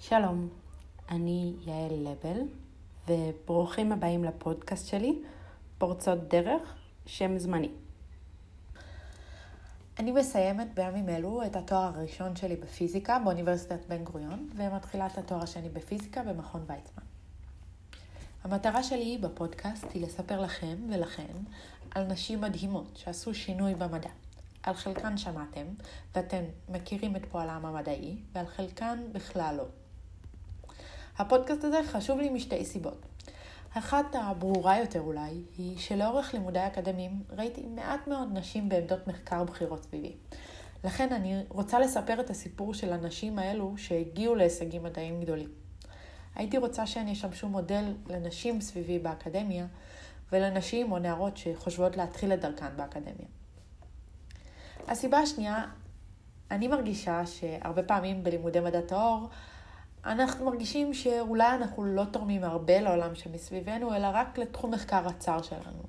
שלום, אני יעל לבל, וברוכים הבאים לפודקאסט שלי, פורצות דרך, שם זמני. אני מסיימת בימים אלו את התואר הראשון שלי בפיזיקה באוניברסיטת בן גוריון, ומתחילה את התואר השני בפיזיקה במכון ויצמן. המטרה שלי בפודקאסט היא לספר לכם ולכן על נשים מדהימות שעשו שינוי במדע. על חלקן שמעתם, ואתם מכירים את פועלם המדעי, ועל חלקן בכלל לא. הפודקאסט הזה חשוב לי משתי סיבות. אחת הברורה יותר אולי, היא שלאורך לימודי האקדמיים ראיתי מעט מאוד נשים בעמדות מחקר בכירות סביבי. לכן אני רוצה לספר את הסיפור של הנשים האלו שהגיעו להישגים מדעיים גדולים. הייתי רוצה שהן ישמשו מודל לנשים סביבי באקדמיה, ולנשים או נערות שחושבות להתחיל את דרכן באקדמיה. הסיבה השנייה, אני מרגישה שהרבה פעמים בלימודי מדע טהור, אנחנו מרגישים שאולי אנחנו לא תורמים הרבה לעולם שמסביבנו, אלא רק לתחום מחקר הצר שלנו.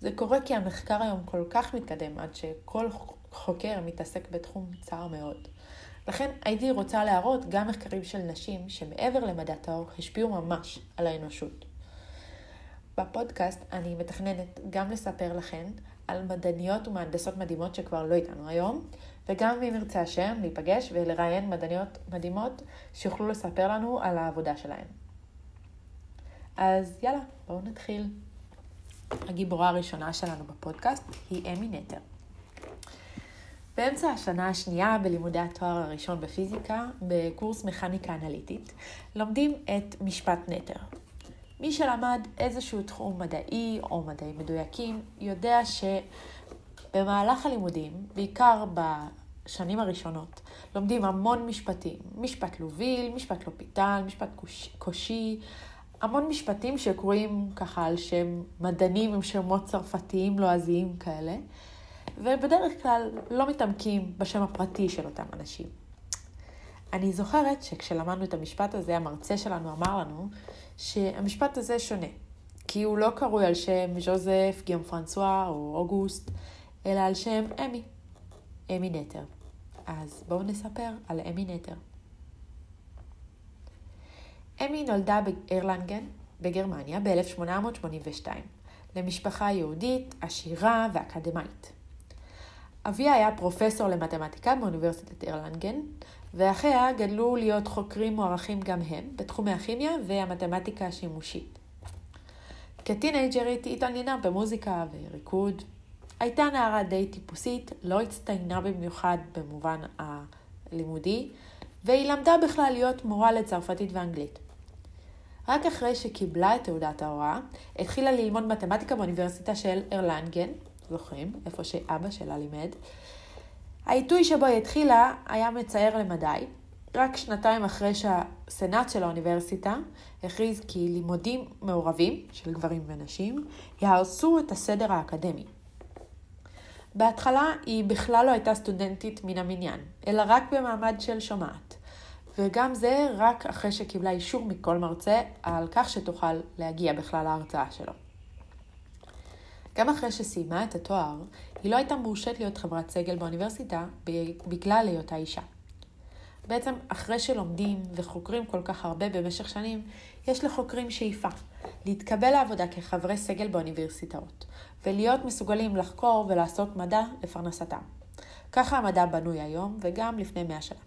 זה קורה כי המחקר היום כל כך מתקדם, עד שכל חוקר מתעסק בתחום צר מאוד. לכן הייתי רוצה להראות גם מחקרים של נשים שמעבר למדע טהור השפיעו ממש על האנושות. בפודקאסט אני מתכננת גם לספר לכן על מדעניות ומהנדסות מדהימות שכבר לא איתנו היום, וגם אם ירצה השם להיפגש ולראיין מדעניות מדהימות שיוכלו לספר לנו על העבודה שלהן. אז יאללה, בואו נתחיל. הגיבורה הראשונה שלנו בפודקאסט היא אמי נטר. באמצע השנה השנייה בלימודי התואר הראשון בפיזיקה, בקורס מכניקה אנליטית, לומדים את משפט נטר. מי שלמד איזשהו תחום מדעי או מדעים מדויקים, יודע שבמהלך הלימודים, בעיקר בשנים הראשונות, לומדים המון משפטים. משפט לוביל, משפט לופיטל, משפט קושי, המון משפטים שקרויים ככה על שם מדענים עם שמות צרפתיים לועזיים כאלה, ובדרך כלל לא מתעמקים בשם הפרטי של אותם אנשים. אני זוכרת שכשלמדנו את המשפט הזה, המרצה שלנו אמר לנו שהמשפט הזה שונה, כי הוא לא קרוי על שם ז'וזף, גיאם פרנסואה או אוגוסט, אלא על שם אמי, אמי נטר. אז בואו נספר על אמי נטר. אמי נולדה בארלנגן בגרמניה ב-1882, למשפחה יהודית, עשירה ואקדמאית. אביה היה פרופסור למתמטיקה באוניברסיטת ארלנגן, ואחיה גדלו להיות חוקרים מוערכים גם הם בתחומי הכימיה והמתמטיקה השימושית. כטינג'רית היא התעניינה במוזיקה וריקוד. הייתה נערה די טיפוסית, לא הצטיינה במיוחד במובן הלימודי, והיא למדה בכלל להיות מורה לצרפתית ואנגלית. רק אחרי שקיבלה את תעודת ההוראה, התחילה ללמוד מתמטיקה באוניברסיטה של ארלנגן, זוכרים, איפה שאבא שלה לימד, העיתוי שבו היא התחילה היה מצער למדי. רק שנתיים אחרי שהסנאט של האוניברסיטה הכריז כי לימודים מעורבים של גברים ונשים יהרסו את הסדר האקדמי. בהתחלה היא בכלל לא הייתה סטודנטית מן המניין, אלא רק במעמד של שומעת. וגם זה רק אחרי שקיבלה אישור מכל מרצה על כך שתוכל להגיע בכלל להרצאה שלו. גם אחרי שסיימה את התואר, היא לא הייתה מורשית להיות חברת סגל באוניברסיטה בגלל היותה אישה. בעצם אחרי שלומדים וחוקרים כל כך הרבה במשך שנים, יש לחוקרים שאיפה להתקבל לעבודה כחברי סגל באוניברסיטאות, ולהיות מסוגלים לחקור ולעשות מדע לפרנסתם. ככה המדע בנוי היום וגם לפני מאה שנה.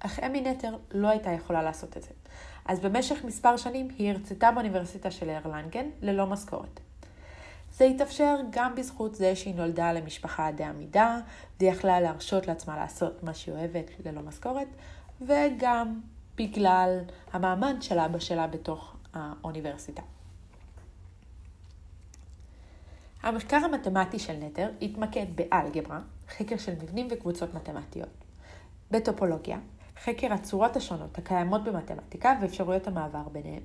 אך אמי נטר לא הייתה יכולה לעשות את זה. אז במשך מספר שנים היא הרצתה באוניברסיטה של ארלנגן ללא משכורת. זה התאפשר גם בזכות זה שהיא נולדה למשפחה די עמידה, והיא יכלה להרשות לעצמה לעשות מה שהיא אוהבת ללא משכורת, וגם בגלל המעמד של אבא שלה בתוך האוניברסיטה. המחקר המתמטי של נטר התמקד באלגברה, חקר של מבנים וקבוצות מתמטיות, בטופולוגיה, חקר הצורות השונות הקיימות במתמטיקה ואפשרויות המעבר ביניהן,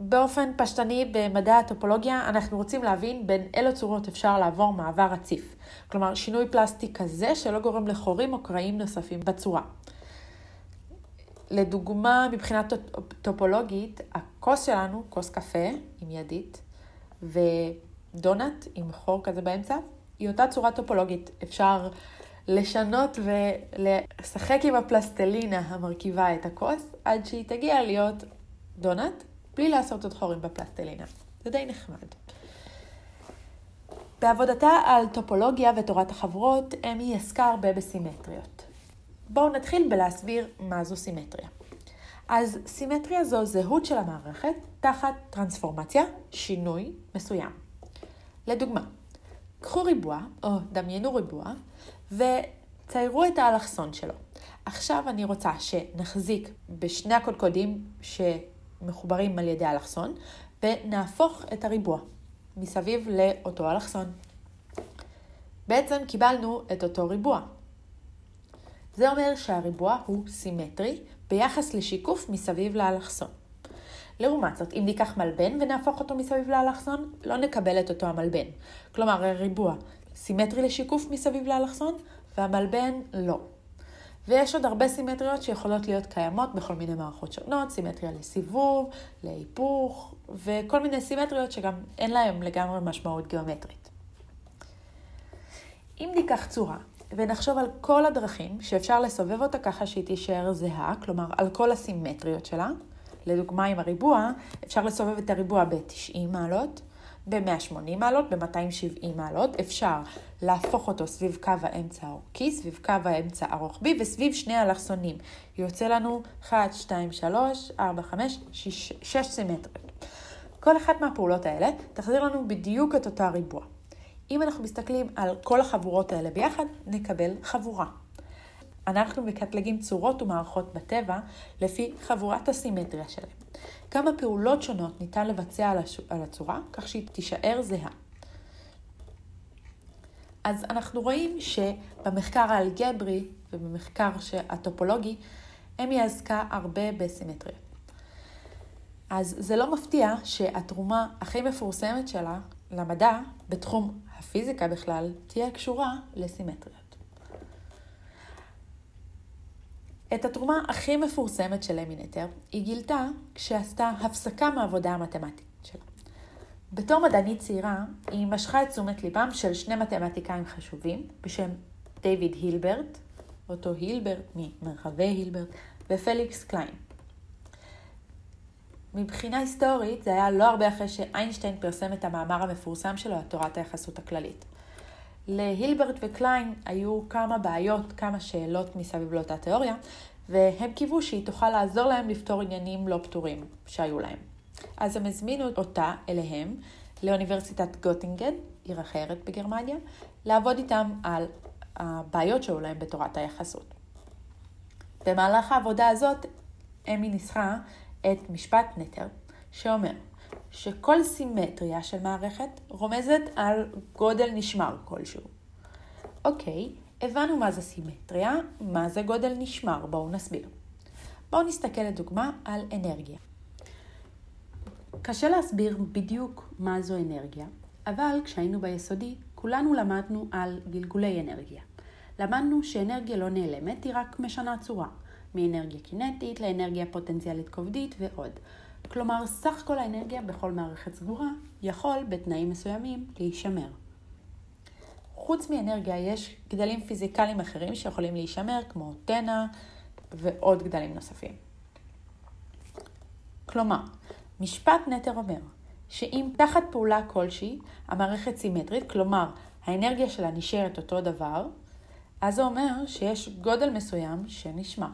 באופן פשטני במדע הטופולוגיה אנחנו רוצים להבין בין אילו צורות אפשר לעבור מעבר רציף. כלומר, שינוי פלסטי כזה שלא גורם לחורים או קרעים נוספים בצורה. לדוגמה, מבחינה טופולוגית, הכוס שלנו, כוס קפה עם ידית, ודונט עם חור כזה באמצע, היא אותה צורה טופולוגית. אפשר לשנות ולשחק עם הפלסטלינה המרכיבה את הכוס, עד שהיא תגיע להיות דונט, בלי לעשות עוד חורים בפלסטלינה. זה די נחמד. בעבודתה על טופולוגיה ותורת החברות, אמי עסקה הרבה בסימטריות. בואו נתחיל בלהסביר מה זו סימטריה. אז סימטריה זו זהות של המערכת תחת טרנספורמציה, שינוי מסוים. לדוגמה, קחו ריבוע, או דמיינו ריבוע, וציירו את האלכסון שלו. עכשיו אני רוצה שנחזיק בשני הקודקודים שמחוברים על ידי האלכסון, ונהפוך את הריבוע מסביב לאותו אלכסון. בעצם קיבלנו את אותו ריבוע. זה אומר שהריבוע הוא סימטרי ביחס לשיקוף מסביב לאלכסון. לעומת זאת, אם ניקח מלבן ונהפוך אותו מסביב לאלכסון, לא נקבל את אותו המלבן. כלומר, הריבוע סימטרי לשיקוף מסביב לאלכסון, והמלבן לא. ויש עוד הרבה סימטריות שיכולות להיות קיימות בכל מיני מערכות שונות, סימטריה לסיבוב, להיפוך, וכל מיני סימטריות שגם אין להן לגמרי משמעות גיאומטרית. אם ניקח צורה ונחשוב על כל הדרכים שאפשר לסובב אותה ככה שהיא תישאר זהה, כלומר על כל הסימטריות שלה, לדוגמה עם הריבוע, אפשר לסובב את הריבוע ב-90 מעלות, ב-180 מעלות, ב-270 מעלות. אפשר להפוך אותו סביב קו האמצע האורכי, סביב קו האמצע הרוחבי וסביב שני האלכסונים. יוצא לנו 1, 2, 3, 4, 5, 6, 6 סימטריות. כל אחת מהפעולות האלה תחזיר לנו בדיוק את אותה ריבוע. אם אנחנו מסתכלים על כל החבורות האלה ביחד, נקבל חבורה. אנחנו מקטלגים צורות ומערכות בטבע לפי חבורת הסימטריה שלהם. כמה פעולות שונות ניתן לבצע על הצורה, כך שהיא תישאר זהה. אז אנחנו רואים שבמחקר האלגברי ובמחקר הטופולוגי, אמי עסקה הרבה בסימטריה. אז זה לא מפתיע שהתרומה הכי מפורסמת שלה למדע, בתחום הפיזיקה בכלל, תהיה קשורה לסימטריות. את התרומה הכי מפורסמת של אמינטר היא גילתה כשעשתה הפסקה מהעבודה המתמטית שלה. בתור מדענית צעירה, היא משכה את תשומת ליבם של שני מתמטיקאים חשובים בשם דיוויד הילברט, אותו הילברט ממרחבי הילברט, ופליקס קליין. מבחינה היסטורית, זה היה לא הרבה אחרי שאיינשטיין פרסם את המאמר המפורסם שלו על תורת היחסות הכללית. להילברט וקליין היו כמה בעיות, כמה שאלות מסביב לאותה תיאוריה, והם קיוו שהיא תוכל לעזור להם לפתור עניינים לא פתורים שהיו להם. אז הם הזמינו אותה אליהם לאוניברסיטת גוטינגן, עיר אחרת בגרמניה, לעבוד איתם על הבעיות שהיו להם בתורת היחסות. במהלך העבודה הזאת, אמי ניסחה את משפט נטר, שאומר שכל סימטריה של מערכת רומזת על גודל נשמר כלשהו. אוקיי, הבנו מה זה סימטריה, מה זה גודל נשמר, בואו נסביר. בואו נסתכל לדוגמה על אנרגיה. קשה להסביר בדיוק מה זו אנרגיה, אבל כשהיינו ביסודי, כולנו למדנו על גלגולי אנרגיה. למדנו שאנרגיה לא נעלמת, היא רק משנה צורה, מאנרגיה קינטית לאנרגיה פוטנציאלית כובדית ועוד. כלומר, סך כל האנרגיה בכל מערכת סגורה יכול, בתנאים מסוימים, להישמר. חוץ מאנרגיה יש גדלים פיזיקליים אחרים שיכולים להישמר, כמו טנא ועוד גדלים נוספים. כלומר, משפט נטר אומר שאם תחת פעולה כלשהי המערכת סימטרית, כלומר האנרגיה שלה נשארת אותו דבר, אז זה אומר שיש גודל מסוים שנשמר.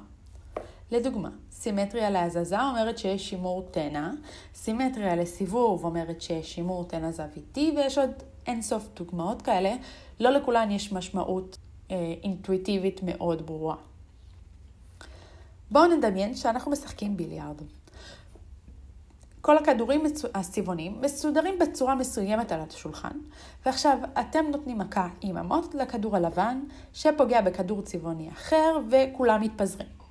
לדוגמה, סימטריה להזזה אומרת שיש שימור תנע, סימטריה לסיבוב אומרת שיש שימור תנע זוויתי, ויש עוד אינסוף דוגמאות כאלה. לא לכולן יש משמעות אה, אינטואיטיבית מאוד ברורה. בואו נדמיין שאנחנו משחקים ביליארד. כל הכדורים הצבעונים מסודרים בצורה מסוימת על השולחן, ועכשיו אתם נותנים מכה עם המוט לכדור הלבן, שפוגע בכדור צבעוני אחר, וכולם מתפזרים.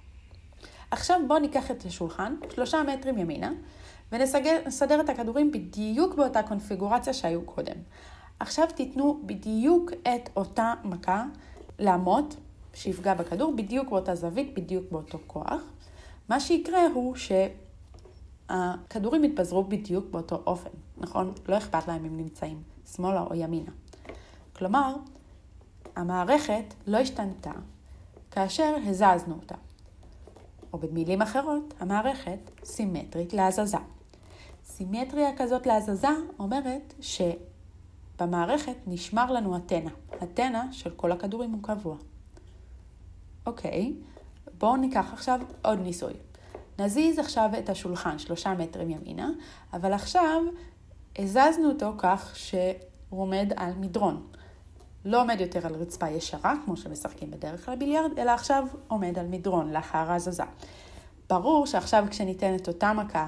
עכשיו בואו ניקח את השולחן, שלושה מטרים ימינה, ונסדר את הכדורים בדיוק באותה קונפיגורציה שהיו קודם. עכשיו תיתנו בדיוק את אותה מכה לעמוד, שיפגע בכדור, בדיוק באותה זווית, בדיוק באותו כוח. מה שיקרה הוא שהכדורים יתפזרו בדיוק באותו אופן, נכון? לא אכפת להם אם נמצאים שמאלה או ימינה. כלומר, המערכת לא השתנתה כאשר הזזנו אותה. או במילים אחרות, המערכת סימטרית להזזה. סימטריה כזאת להזזה אומרת שבמערכת נשמר לנו התנע. התנע של כל הכדורים הוא קבוע. אוקיי, בואו ניקח עכשיו עוד ניסוי. נזיז עכשיו את השולחן שלושה מטרים ימינה, אבל עכשיו הזזנו אותו כך שהוא עומד על מדרון. לא עומד יותר על רצפה ישרה, כמו שמשחקים בדרך כלל ביליארד, אלא עכשיו עומד על מדרון לאחר ההזזה. ברור שעכשיו כשניתן את אותה מכה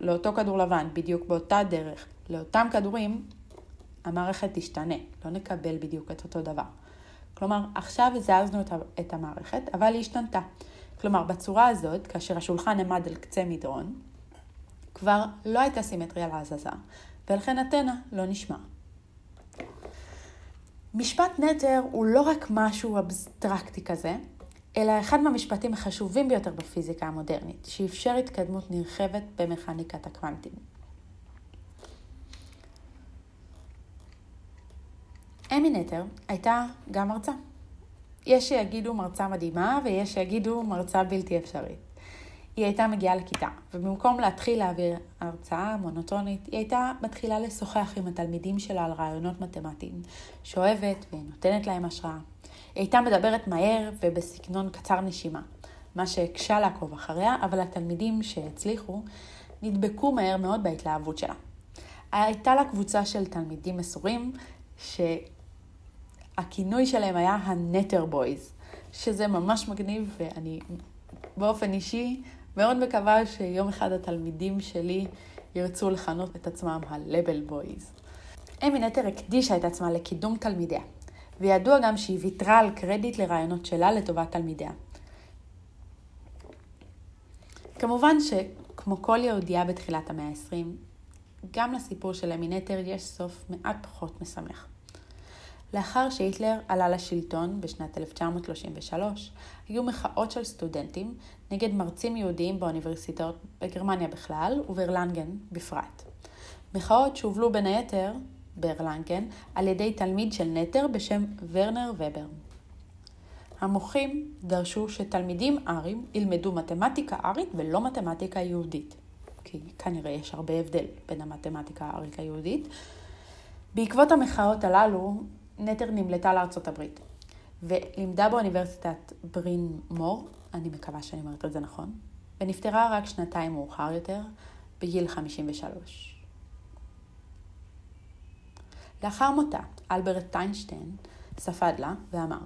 לאותו כדור לבן, בדיוק באותה דרך, לאותם כדורים, המערכת תשתנה, לא נקבל בדיוק את אותו דבר. כלומר, עכשיו הזזנו את המערכת, אבל היא השתנתה. כלומר, בצורה הזאת, כאשר השולחן עמד על קצה מדרון, כבר לא הייתה סימטריה להזזה, ולכן התנע לא נשמע. משפט נטר הוא לא רק משהו אבסטרקטי כזה, אלא אחד מהמשפטים החשובים ביותר בפיזיקה המודרנית, שאפשר התקדמות נרחבת במכניקת הקוונטים. אמי נטר הייתה גם מרצה. יש שיגידו מרצה מדהימה ויש שיגידו מרצה בלתי אפשרית. היא הייתה מגיעה לכיתה, ובמקום להתחיל להעביר הרצאה מונוטונית, היא הייתה מתחילה לשוחח עם התלמידים שלה על רעיונות מתמטיים, שאוהבת ונותנת להם השראה. היא הייתה מדברת מהר ובסגנון קצר נשימה, מה שהקשה לעקוב אחריה, אבל התלמידים שהצליחו נדבקו מהר מאוד בהתלהבות שלה. הייתה לה קבוצה של תלמידים מסורים, שהכינוי שלהם היה הנטר בויז, שזה ממש מגניב, ואני באופן אישי מאוד מקווה שיום אחד התלמידים שלי ירצו לכנות את עצמם ה-level boys. אמי נטר הקדישה את עצמה לקידום תלמידיה, וידוע גם שהיא ויתרה על קרדיט לרעיונות שלה לטובת תלמידיה. כמובן שכמו כל יהודייה בתחילת המאה ה-20, גם לסיפור של אמי נטר יש סוף מעט פחות משמח. לאחר שהיטלר עלה לשלטון בשנת 1933, היו מחאות של סטודנטים נגד מרצים יהודיים באוניברסיטאות בגרמניה בכלל וברלנגן בפרט. מחאות שהובלו בין היתר ברלנגן על ידי תלמיד של נטר בשם ורנר ובר. המוחים דרשו שתלמידים ארים ילמדו מתמטיקה ארית ולא מתמטיקה יהודית, כי כנראה יש הרבה הבדל בין המתמטיקה הארית ליהודית. בעקבות המחאות הללו, נטר נמלטה לארצות הברית, ולימדה באוניברסיטת ברין מור, אני מקווה שאני אומרת את זה נכון, ונפטרה רק שנתיים מאוחר יותר, בגיל 53. לאחר מותה, אלברט טיינשטיין ספד לה ואמר,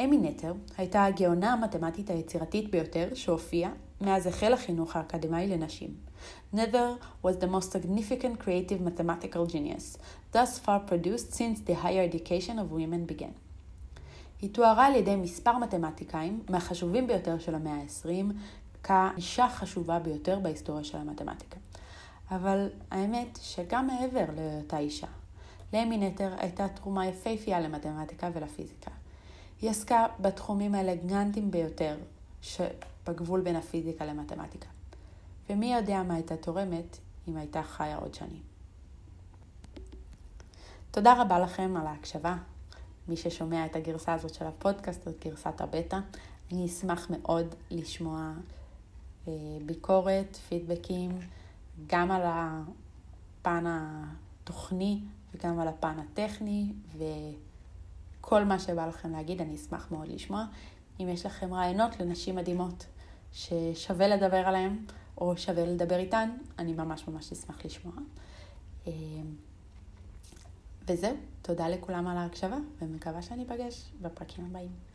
אמי נטר הייתה הגאונה המתמטית היצירתית ביותר שהופיעה מאז החל החינוך האקדמאי לנשים. Nether was the most significant creative mathematical genius, thus far produced since the higher education of women began. היא תוארה על ידי מספר מתמטיקאים מהחשובים ביותר של המאה ה-20 כאישה חשובה ביותר בהיסטוריה של המתמטיקה. אבל האמת שגם מעבר להיותה אישה, לאמי נטר הייתה תרומה יפהפייה למתמטיקה ולפיזיקה. היא עסקה בתחומים האלגנטיים ביותר שבגבול בין הפיזיקה למתמטיקה. ומי יודע מה הייתה תורמת אם הייתה חיה עוד שנים. תודה רבה לכם על ההקשבה. מי ששומע את הגרסה הזאת של הפודקאסט, זאת גרסת הבטא. אני אשמח מאוד לשמוע אה, ביקורת, פידבקים, גם על הפן התוכני וגם על הפן הטכני, וכל מה שבא לכם להגיד, אני אשמח מאוד לשמוע. אם יש לכם רעיונות לנשים מדהימות ששווה לדבר עליהן, או שווה לדבר איתן, אני ממש ממש אשמח לשמוע. אה, וזהו, תודה לכולם על ההקשבה, ומקווה שאני אפגש בפרקים הבאים.